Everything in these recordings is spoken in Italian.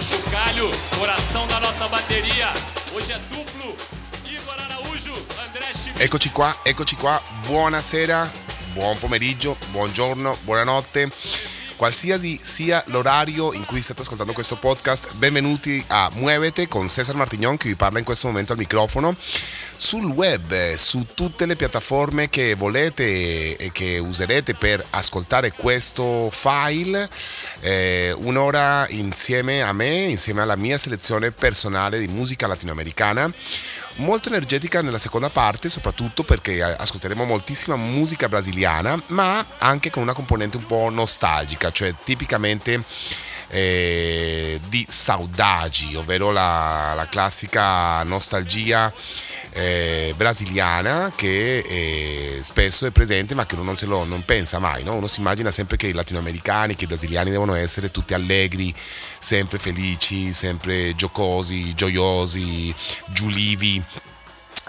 no chocalho, coração da nossa bateria. Hoje é duplo. Igor Araújo, André Schmidt. Eccoci qua, eccoci qua, buonasera, buon pomeriggio, buongiorno, buonanotte. Qualsiasi sia l'orario in cui state ascoltando questo podcast, benvenuti a Muovete con Cesar Martignon che vi parla in questo momento al microfono sul web, su tutte le piattaforme che volete e che userete per ascoltare questo file, eh, un'ora insieme a me, insieme alla mia selezione personale di musica latinoamericana molto energetica nella seconda parte, soprattutto perché ascolteremo moltissima musica brasiliana, ma anche con una componente un po' nostalgica, cioè tipicamente eh, di saudagi, ovvero la, la classica nostalgia eh, brasiliana che eh, spesso è presente ma che uno non, se lo, non pensa mai, no? uno si immagina sempre che i latinoamericani, che i brasiliani devono essere tutti allegri, sempre felici, sempre giocosi, gioiosi, giulivi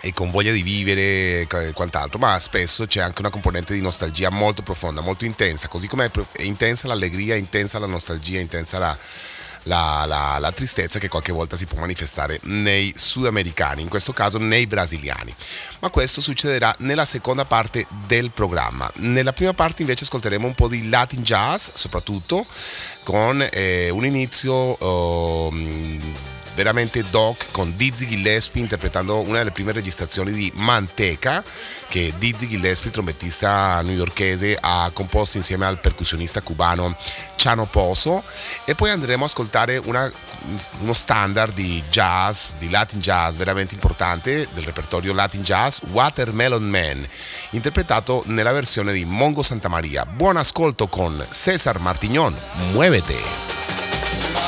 e con voglia di vivere e quant'altro, ma spesso c'è anche una componente di nostalgia molto profonda, molto intensa, così come è intensa l'allegria, intensa la nostalgia, intensa la, la, la, la, tristezza che qualche volta si può manifestare nei sudamericani, in questo caso nei brasiliani. Ma questo succederà nella seconda parte del programma. Nella prima parte invece ascolteremo un po' di Latin jazz, soprattutto con eh, un inizio... Uh, veramente doc con Dizzy Gillespie interpretando una delle prime registrazioni di Manteca che Dizzy Gillespie, trombettista newyorkese, ha composto insieme al percussionista cubano Chano Poso e poi andremo a ascoltare una, uno standard di jazz, di Latin jazz veramente importante del repertorio Latin jazz, Watermelon Man, interpretato nella versione di Mongo Santa Maria. Buon ascolto con Cesar Martignon, muovete!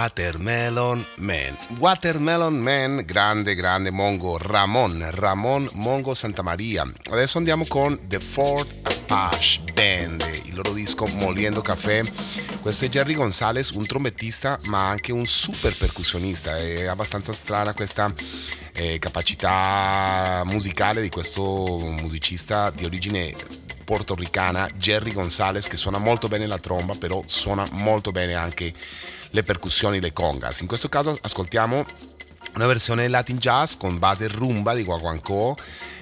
Watermelon Man. Watermelon Man, grande, grande Mongo Ramon, Ramon Mongo Santa Maria. Adesso andiamo con The Ford Apache Band, il loro disco Moliendo Café. Questo è Jerry Gonzalez, un trombettista ma anche un super percussionista. È abbastanza strana questa eh, capacità musicale di questo musicista di origine portoricana Jerry Gonzalez che suona molto bene la tromba però suona molto bene anche le percussioni, le congas. In questo caso ascoltiamo una versione Latin Jazz con base rumba di Guaguancó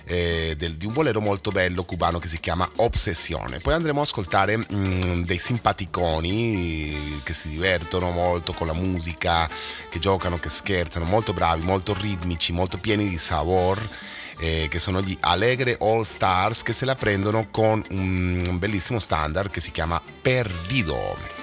eh, di un bolero molto bello cubano che si chiama Obsessione. Poi andremo a ascoltare mm, dei simpaticoni che si divertono molto con la musica, che giocano, che scherzano, molto bravi, molto ritmici, molto pieni di sabor. Eh, che sono gli Allegre All Stars che se la prendono con un bellissimo standard che si chiama Perdido.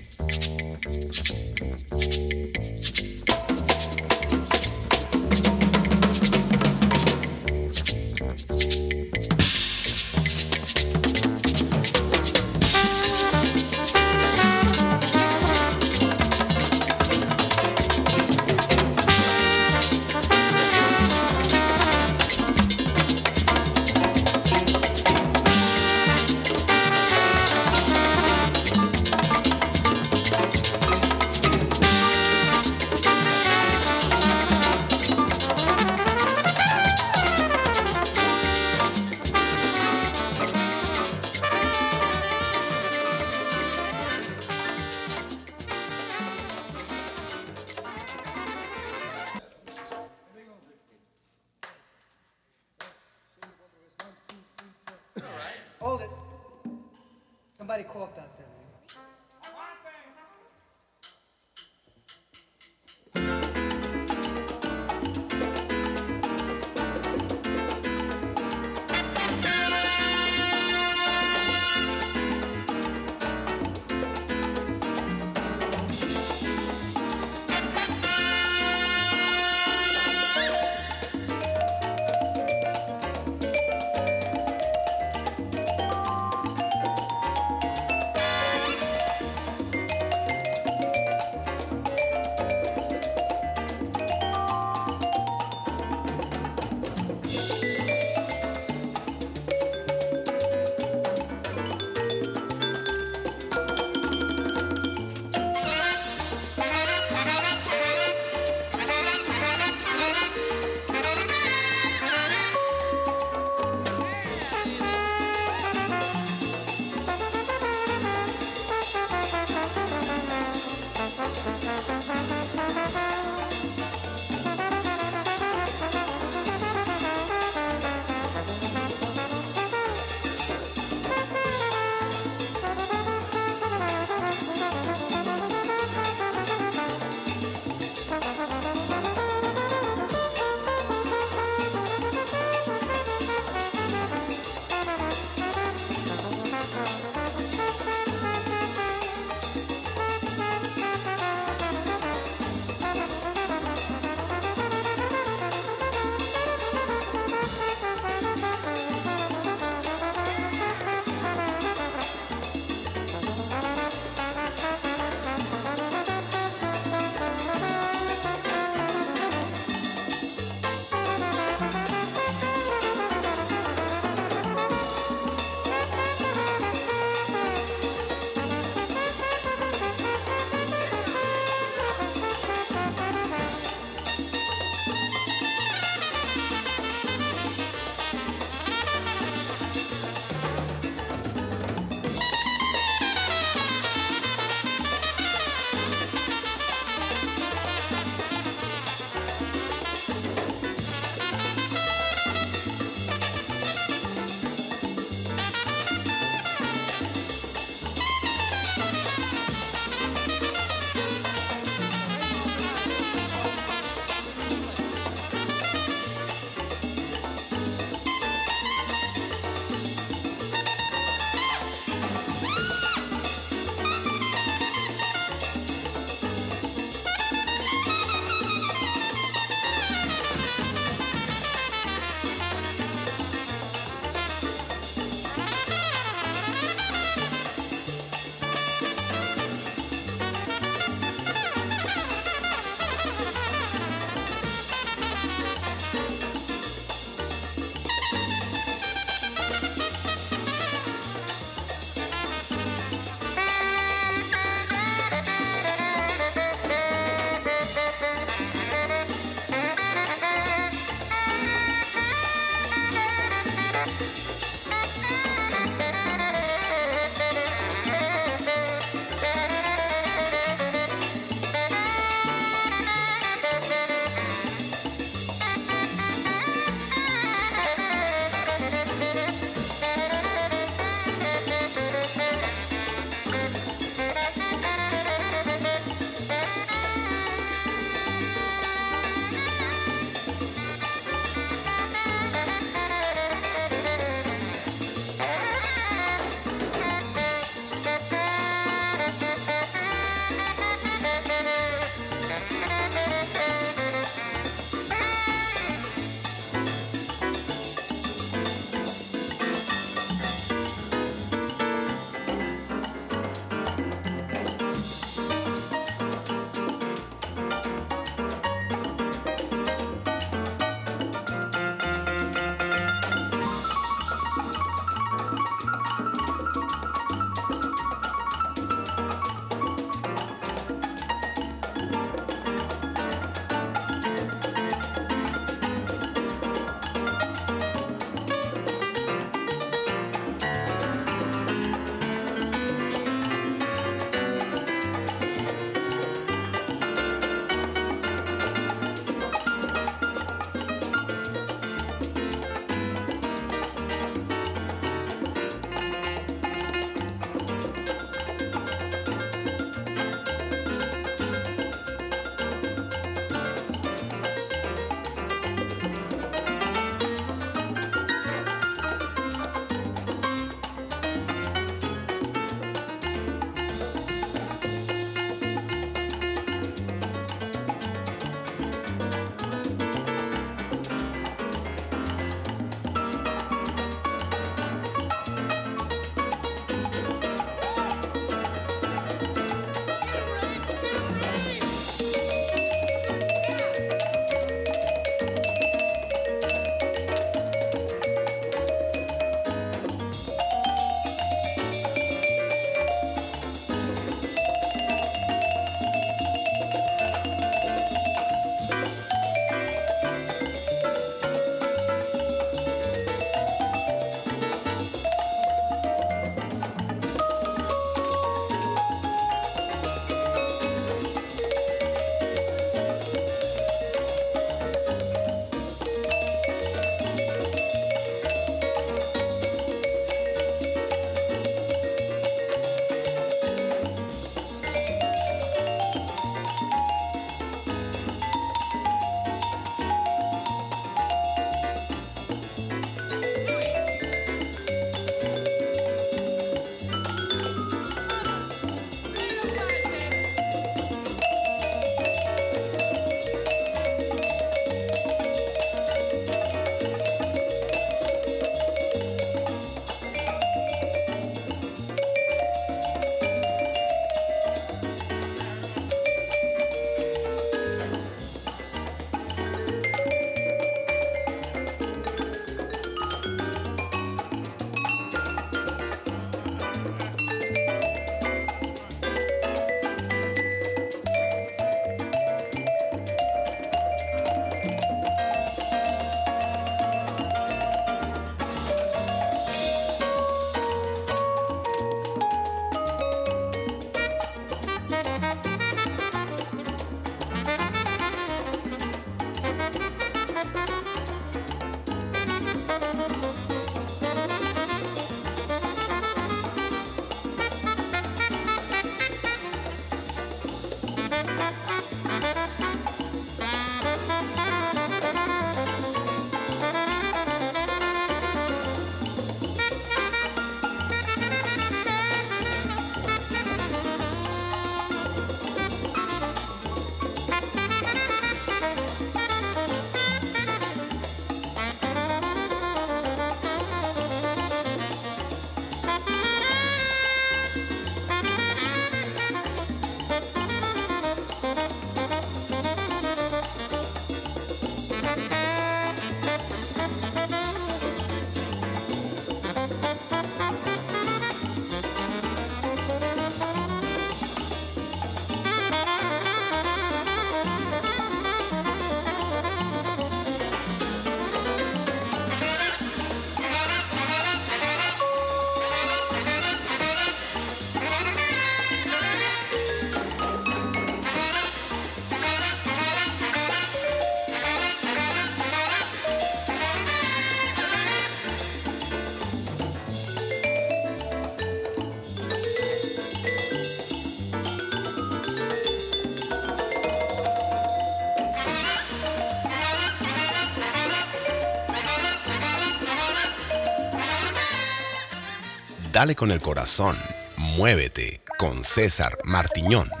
Dale con el corazón. Muévete con César Martiñón.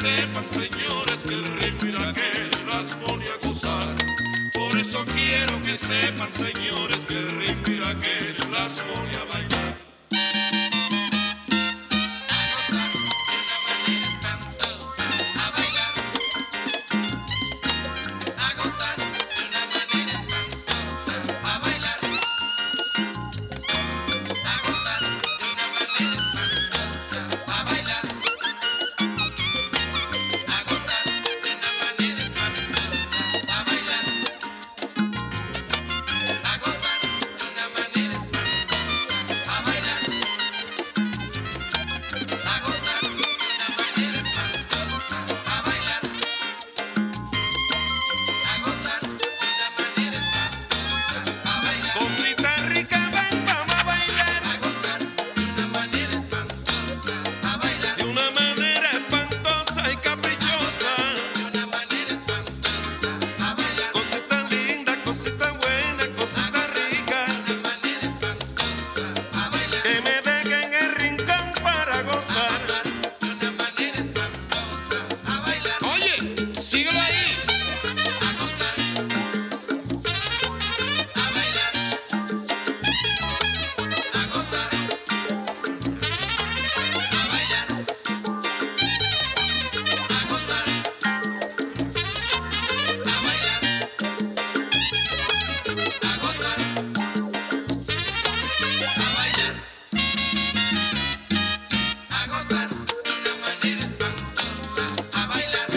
sepan, señores, que el rey Miraquel las pone a gozar. Por eso quiero que sepan, señores, que el rey Miraquel las pone a bailar.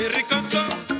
Qué rico.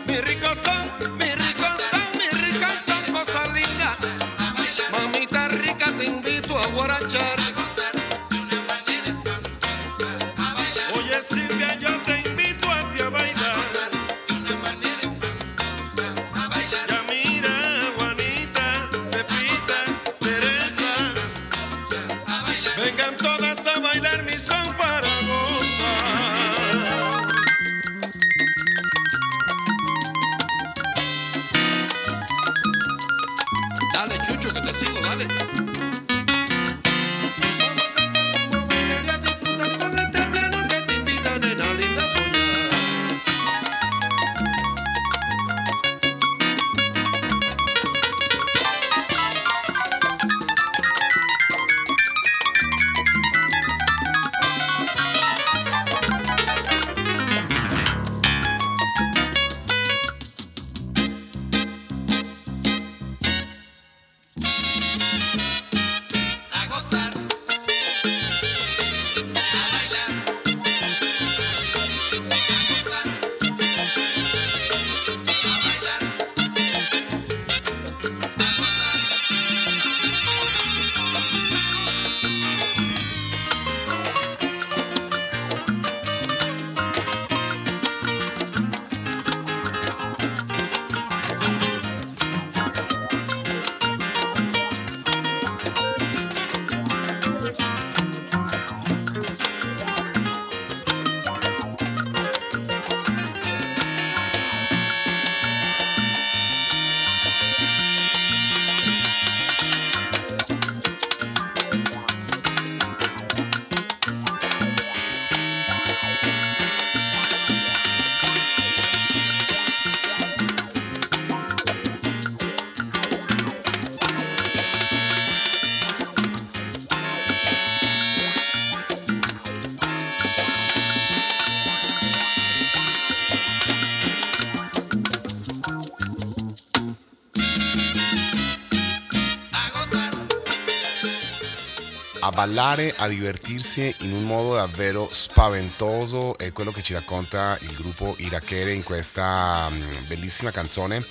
Ballare, a divertirsi in un modo davvero spaventoso. È quello che ci racconta il gruppo Irachere in questa mm, bellissima canzone.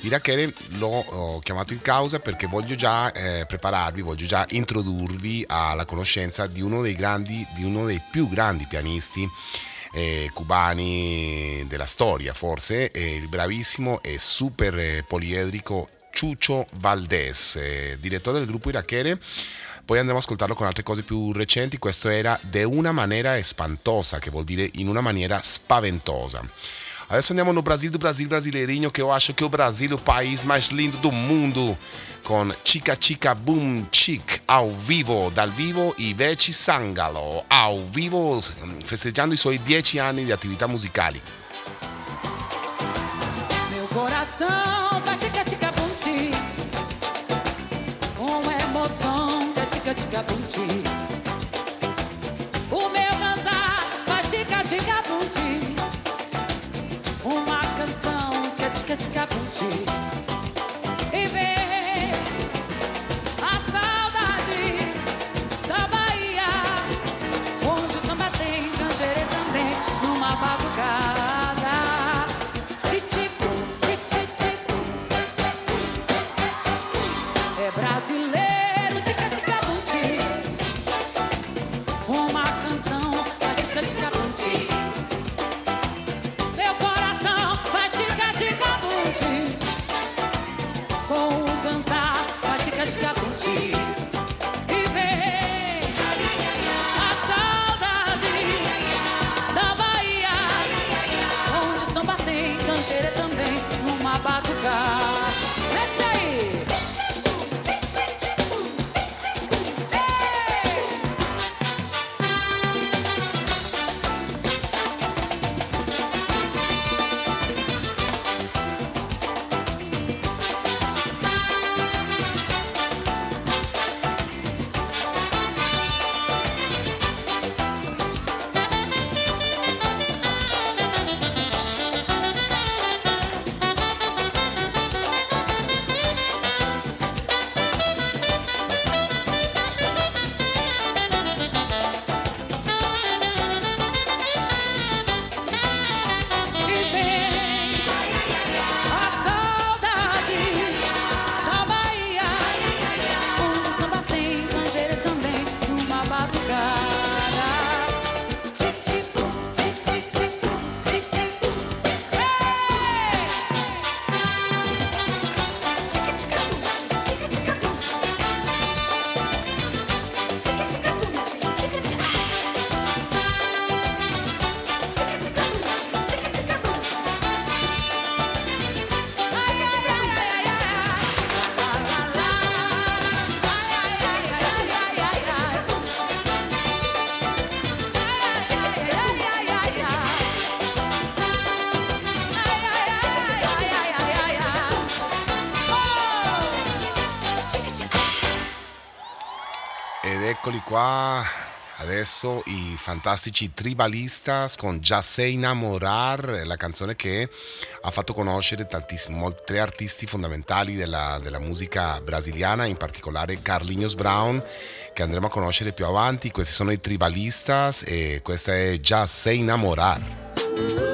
Irachere l'ho chiamato in causa perché voglio già eh, prepararvi, voglio già introdurvi alla conoscenza di uno dei grandi, di uno dei più grandi pianisti eh, cubani della storia, forse, eh, il bravissimo e super eh, poliedrico Chucho Valdés, eh, direttore del gruppo Irachere. Poi andremo a ascoltarlo con altre cose più recenti. Questo era De una maniera espantosa, che vuol dire in una maniera spaventosa. Adesso andiamo no Brasil do Brasil brasileirinho, que eu acho que o Brasil é o país mais lindo do mundo, com Chica Chica Boom Chic ao vivo, dal vivo Iveci Sangalo, ao vivo festeggiando i suoi 10 anni di attività musicali. Meu coração faz tica tica bum ti O meu dançar faz chica chica bunti. Uma canção que é tica-tica-bunti qua adesso i fantastici Tribalistas con Ya sé enamorar, la canzone che ha fatto conoscere tre artisti fondamentali della, della musica brasiliana, in particolare Carlinhos Brown, che andremo a conoscere più avanti. Questi sono i Tribalistas e questa è Ya sé enamorar.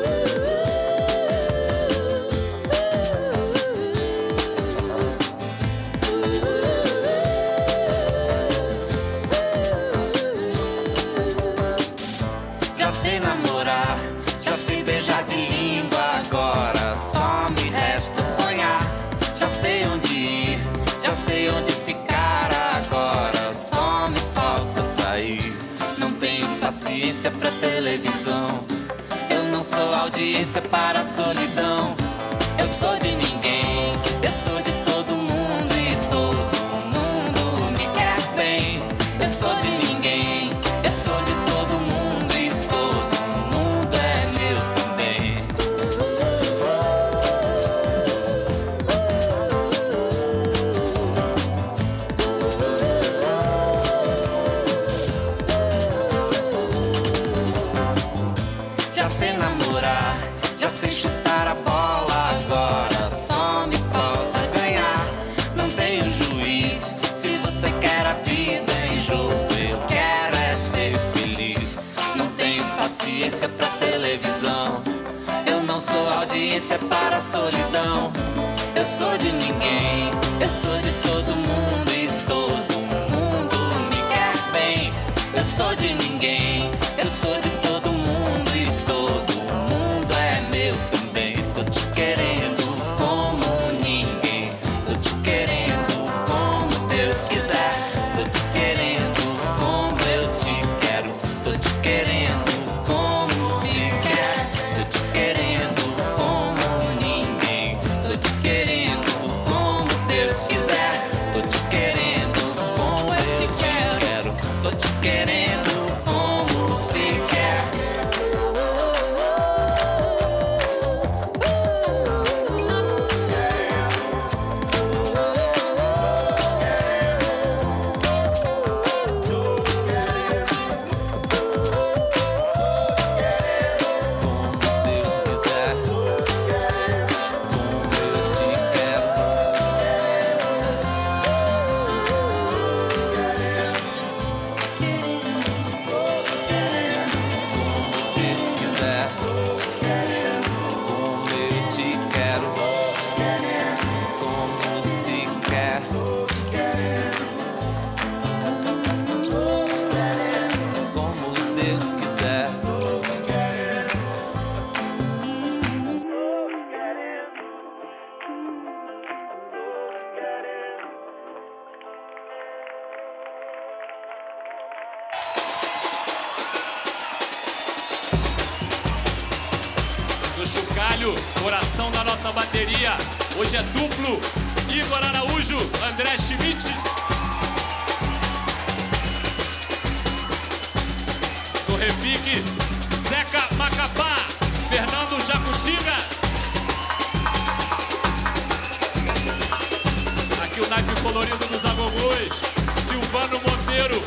Televisão. Eu não sou audiência para a solidão. Eu sou de ninguém, eu sou de todo audiência pra televisão. Eu não sou audiência para a solidão. Eu sou de ninguém, eu sou de todo mundo. do Chocalho, coração da nossa bateria. Hoje é duplo, Igor Araújo, André Schmidt. No repique, Zeca Macapá, Fernando Jacutiga. Aqui o naipe colorido dos Agogôs, Silvano Monteiro,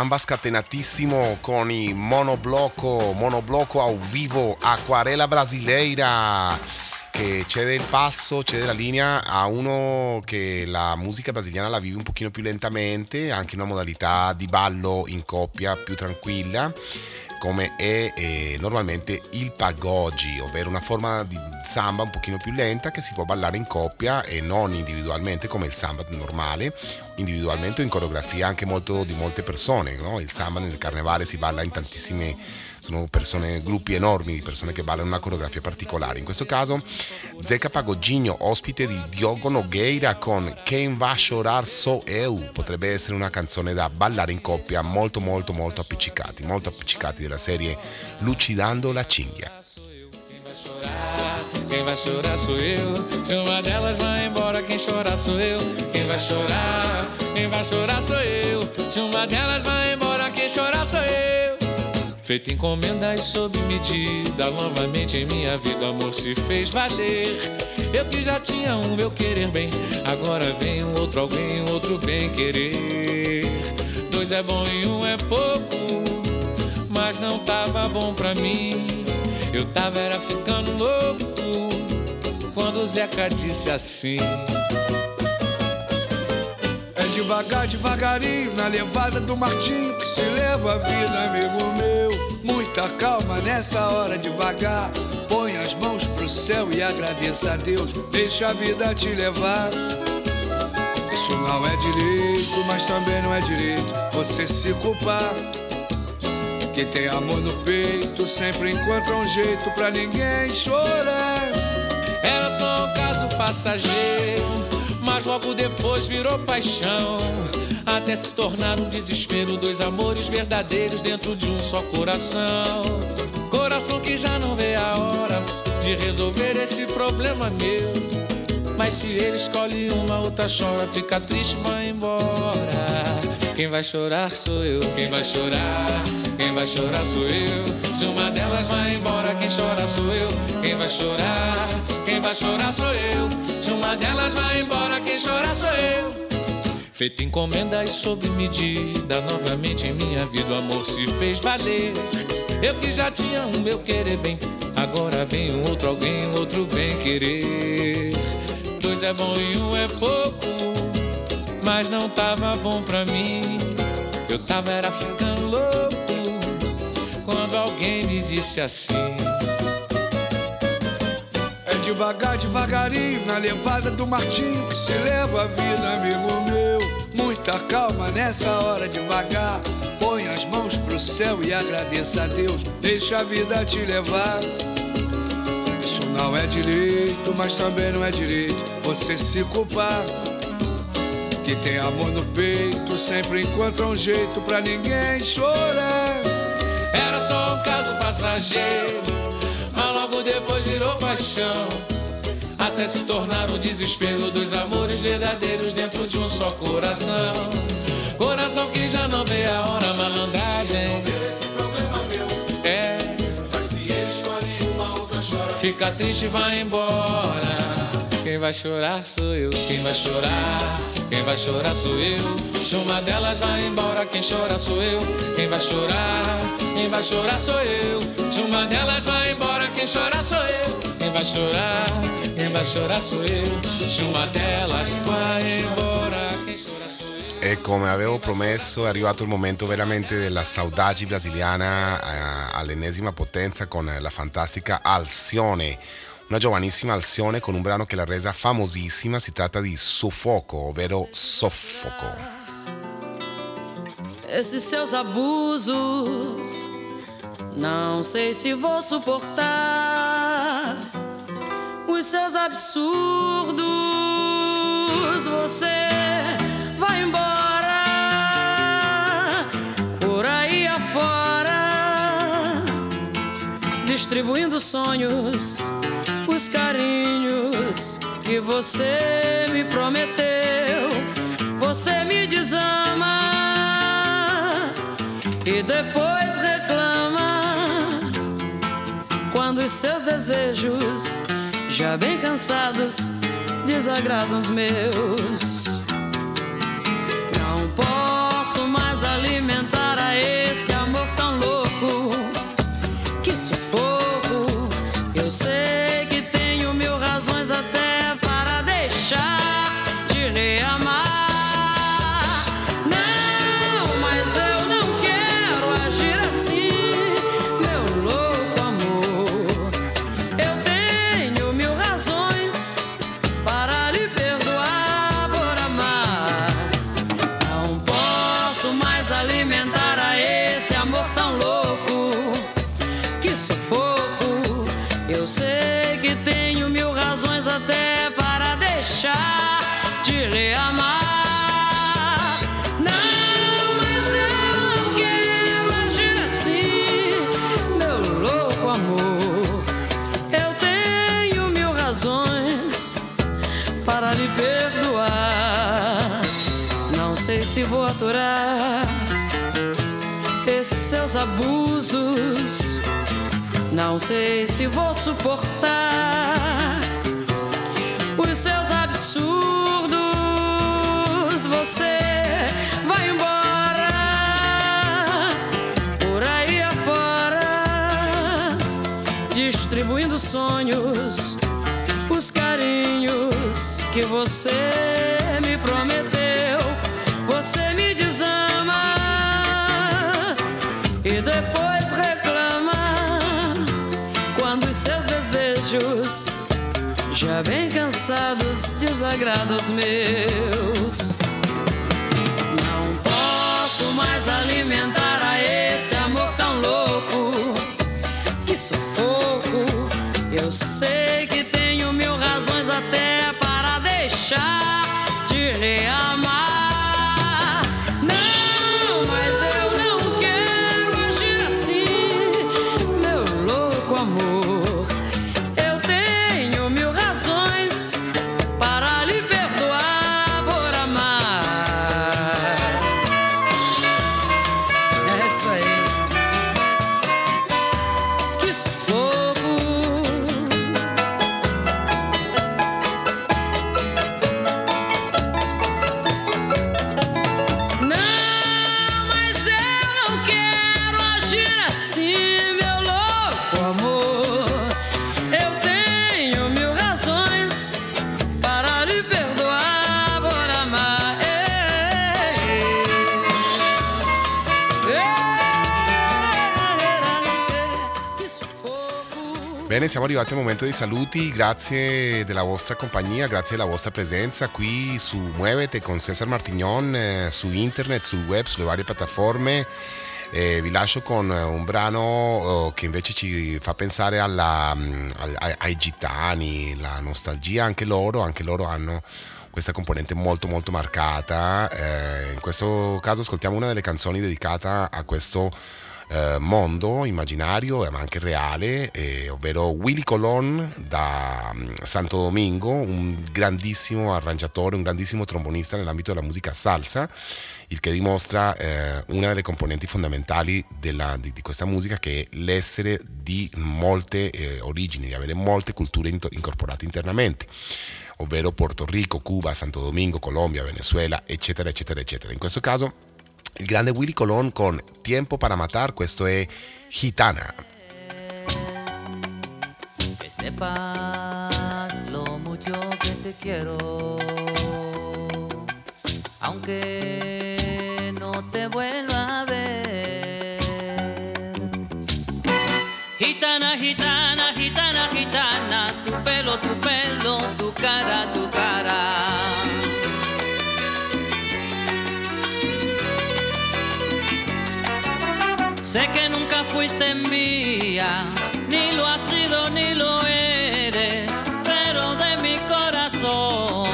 Samba scatenatissimo con i monoblocco, monoblocco au vivo, Aquarela Brasileira, che cede il passo, cede la linea a uno che la musica brasiliana la vive un pochino più lentamente, anche in una modalità di ballo in coppia più tranquilla come è eh, normalmente il pagogi, ovvero una forma di samba un pochino più lenta che si può ballare in coppia e non individualmente come il samba normale, individualmente o in coreografia anche molto di molte persone, no? il samba nel carnevale si balla in tantissime sono persone, gruppi enormi di persone che ballano una coreografia particolare. In questo caso Zeca Pagoginho, ospite di Diogo Nogueira con Quem va a chorar so eu, potrebbe essere una canzone da ballare in coppia molto molto molto appiccicati, molto appiccicati della serie Lucidando la cinghia. Quem vai chorar sou eu. Se uma delas vai embora, quem chorar sou eu. Quem vai chorar, quem vai chorar sou eu. Se uma delas vai embora, quem chorar sou eu. Feito encomenda e sob medida, novamente em minha vida amor se fez valer. Eu que já tinha um meu querer bem, agora vem um outro alguém, um outro bem querer. Dois é bom e um é pouco, mas não tava bom pra mim. Eu tava era ficando louco quando o Zeca disse assim. É devagar, devagarinho, na levada do Martinho que se leva a vida, amigo meu. Muita calma nessa hora devagar. Põe as mãos pro céu e agradeça a Deus. Deixa a vida te levar. Isso não é direito, mas também não é direito você se culpar. Quem tem amor no peito sempre encontra um jeito pra ninguém chorar. Era só um caso passageiro, mas logo depois virou paixão. Até se tornar um desespero, dois amores verdadeiros dentro de um só coração. Coração que já não vê a hora de resolver esse problema meu. Mas se ele escolhe uma, outra chora, fica triste, vai embora. Quem vai chorar sou eu, quem vai chorar, vai chorar sou eu. Se uma delas vai embora, quem chora sou eu, quem vai chorar, quem vai chorar sou eu. Se uma delas vai embora, quem chora sou eu. Feito encomenda e sob medida, novamente em minha vida o amor se fez valer. Eu que já tinha um meu querer bem, agora vem um outro alguém, um outro bem querer. Dois é bom e um é pouco, mas não tava bom pra mim. Eu tava era ficando louco quando alguém me disse assim. É devagar, devagarinho, na levada do Martinho que se leva a vida, amigo meu. Muita calma nessa hora devagar. Põe as mãos pro céu e agradeça a Deus. Deixa a vida te levar. Isso não é direito, mas também não é direito você se culpar. Que tem amor no peito sempre encontra um jeito pra ninguém chorar. Só um caso passageiro, mas logo depois virou paixão. Até se tornar um desespero dos amores verdadeiros dentro de um só coração. Coração que já não vê a hora, malandragem. É. Fica triste, vai embora. Quem vai chorar sou eu, quem vai chorar, quem vai chorar sou eu. Se uma delas vai embora, quem chora sou eu. Quem vai chorar, quem vai chorar sou eu. Se uma delas vai embora, quem chora sou eu. Quem vai chorar, quem vai chorar sou eu. Se uma delas vai embora, quem chora sou eu. E come avevo promesso è arrivato il momento veramente della saudade brasiliana eh, all'ennesima potenza con la fantastica Alcione. Una giovanissima Alcione con un brano che l'ha resa famosissima, si tratta di Soffoco, ovvero Soffoco. Esses seus abusos, não sei se vou suportar. Os seus absurdos, você vai embora. Por aí afora, distribuindo sonhos, os carinhos que você me prometeu. Você me desama e depois reclama quando os seus desejos, já bem cansados, desagradam os meus. Não posso mais alimentar até para deixar de lhe amar. Não, mas eu não quero agir assim, meu louco amor. Eu tenho mil razões para lhe perdoar. Não sei se vou aturar esses seus abusos. Não sei se vou suportar seus absurdos. Você vai embora por aí afora, distribuindo sonhos, os carinhos que você me prometeu. desamar já vem cansados, desagrados meus. Não posso mais alimentar a esse Bene, siamo arrivati al momento dei saluti, grazie della vostra compagnia, grazie della vostra presenza qui su Muovete con Cesar Martignon, eh, su internet, sul web, sulle varie piattaforme. Eh, vi lascio con eh, un brano oh, che invece ci fa pensare alla, mm, ai gitani, la nostalgia, anche loro, anche loro hanno questa componente molto molto marcata. Eh, in questo caso ascoltiamo una delle canzoni dedicata a questo eh, mondo immaginario ma anche reale, eh, ovvero Willy Colon da mm, Santo Domingo, un grandissimo arrangiatore, un grandissimo trombonista nell'ambito della musica salsa, il che dimostra eh, una delle componenti fondamentali della- di, di questa musica che è l'essere di molte eh, origini, di avere molte culture into- incorporate internamente ovvero Porto Rico, Cuba, Santo Domingo, Colombia, Venezuela, eccetera, eccetera, eccetera. In questo caso il grande Willy Colon con Tiempo para Matar, questo è Gitana. Que sepas lo mucho que te quiero, aunque no te vuelva a ver. Gitana, gitana, gitana, gitana, Sé que nunca fuiste mía, ni lo has sido ni lo eres, pero de mi corazón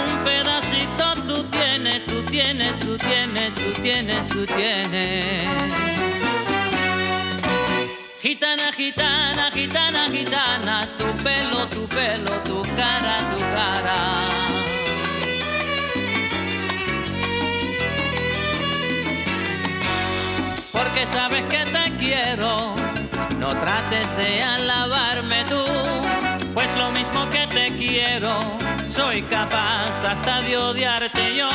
un pedacito tú tienes, tú tienes, tú tienes, tú tienes, tú tienes. Gitana, gitana, gitana, gitana, tu pelo, tu pelo, tu sabes que te quiero. No trates de alabarme tú, pues lo mismo que te quiero, soy capaz hasta de odiarte yo.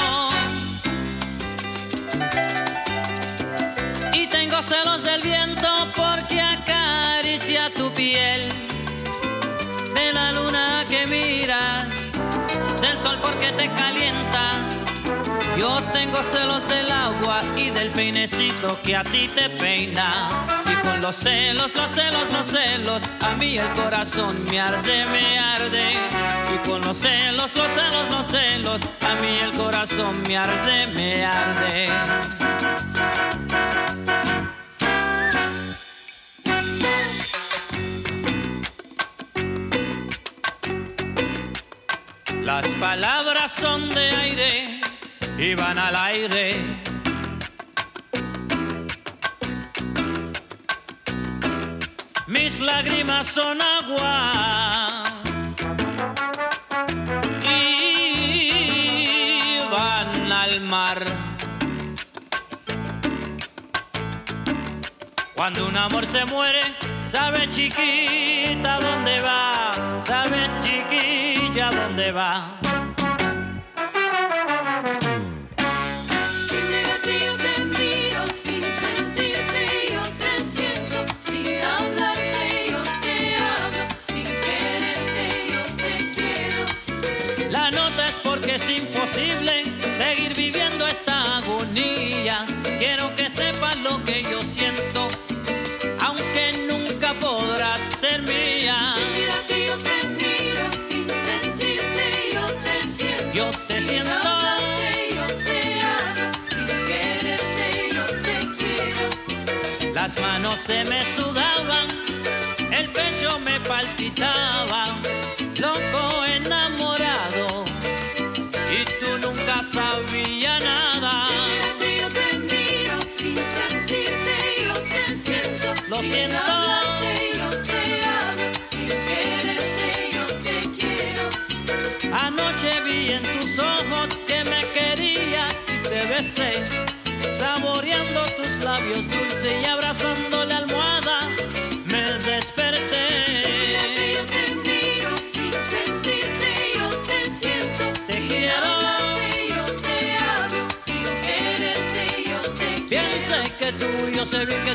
Y tengo celos del viento porque acaricia tu piel, de la luna que miras, del sol porque te calienta. Yo tengo celos del agua y del peinecito que a ti te peina. Y con los celos, los celos, los celos, a mí el corazón me arde, me arde. Y con los celos, los celos, los celos, a mí el corazón me arde, me arde. Las palabras son de aire y van al aire. Mis lágrimas son agua y van al mar. Cuando un amor se muere, sabes chiquita dónde va, sabes chiquilla dónde va.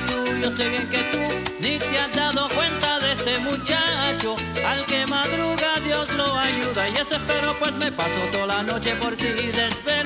tú, yo sé bien que tú ni te has dado cuenta de este muchacho. Al que madruga Dios lo ayuda y eso espero pues me paso toda la noche por ti después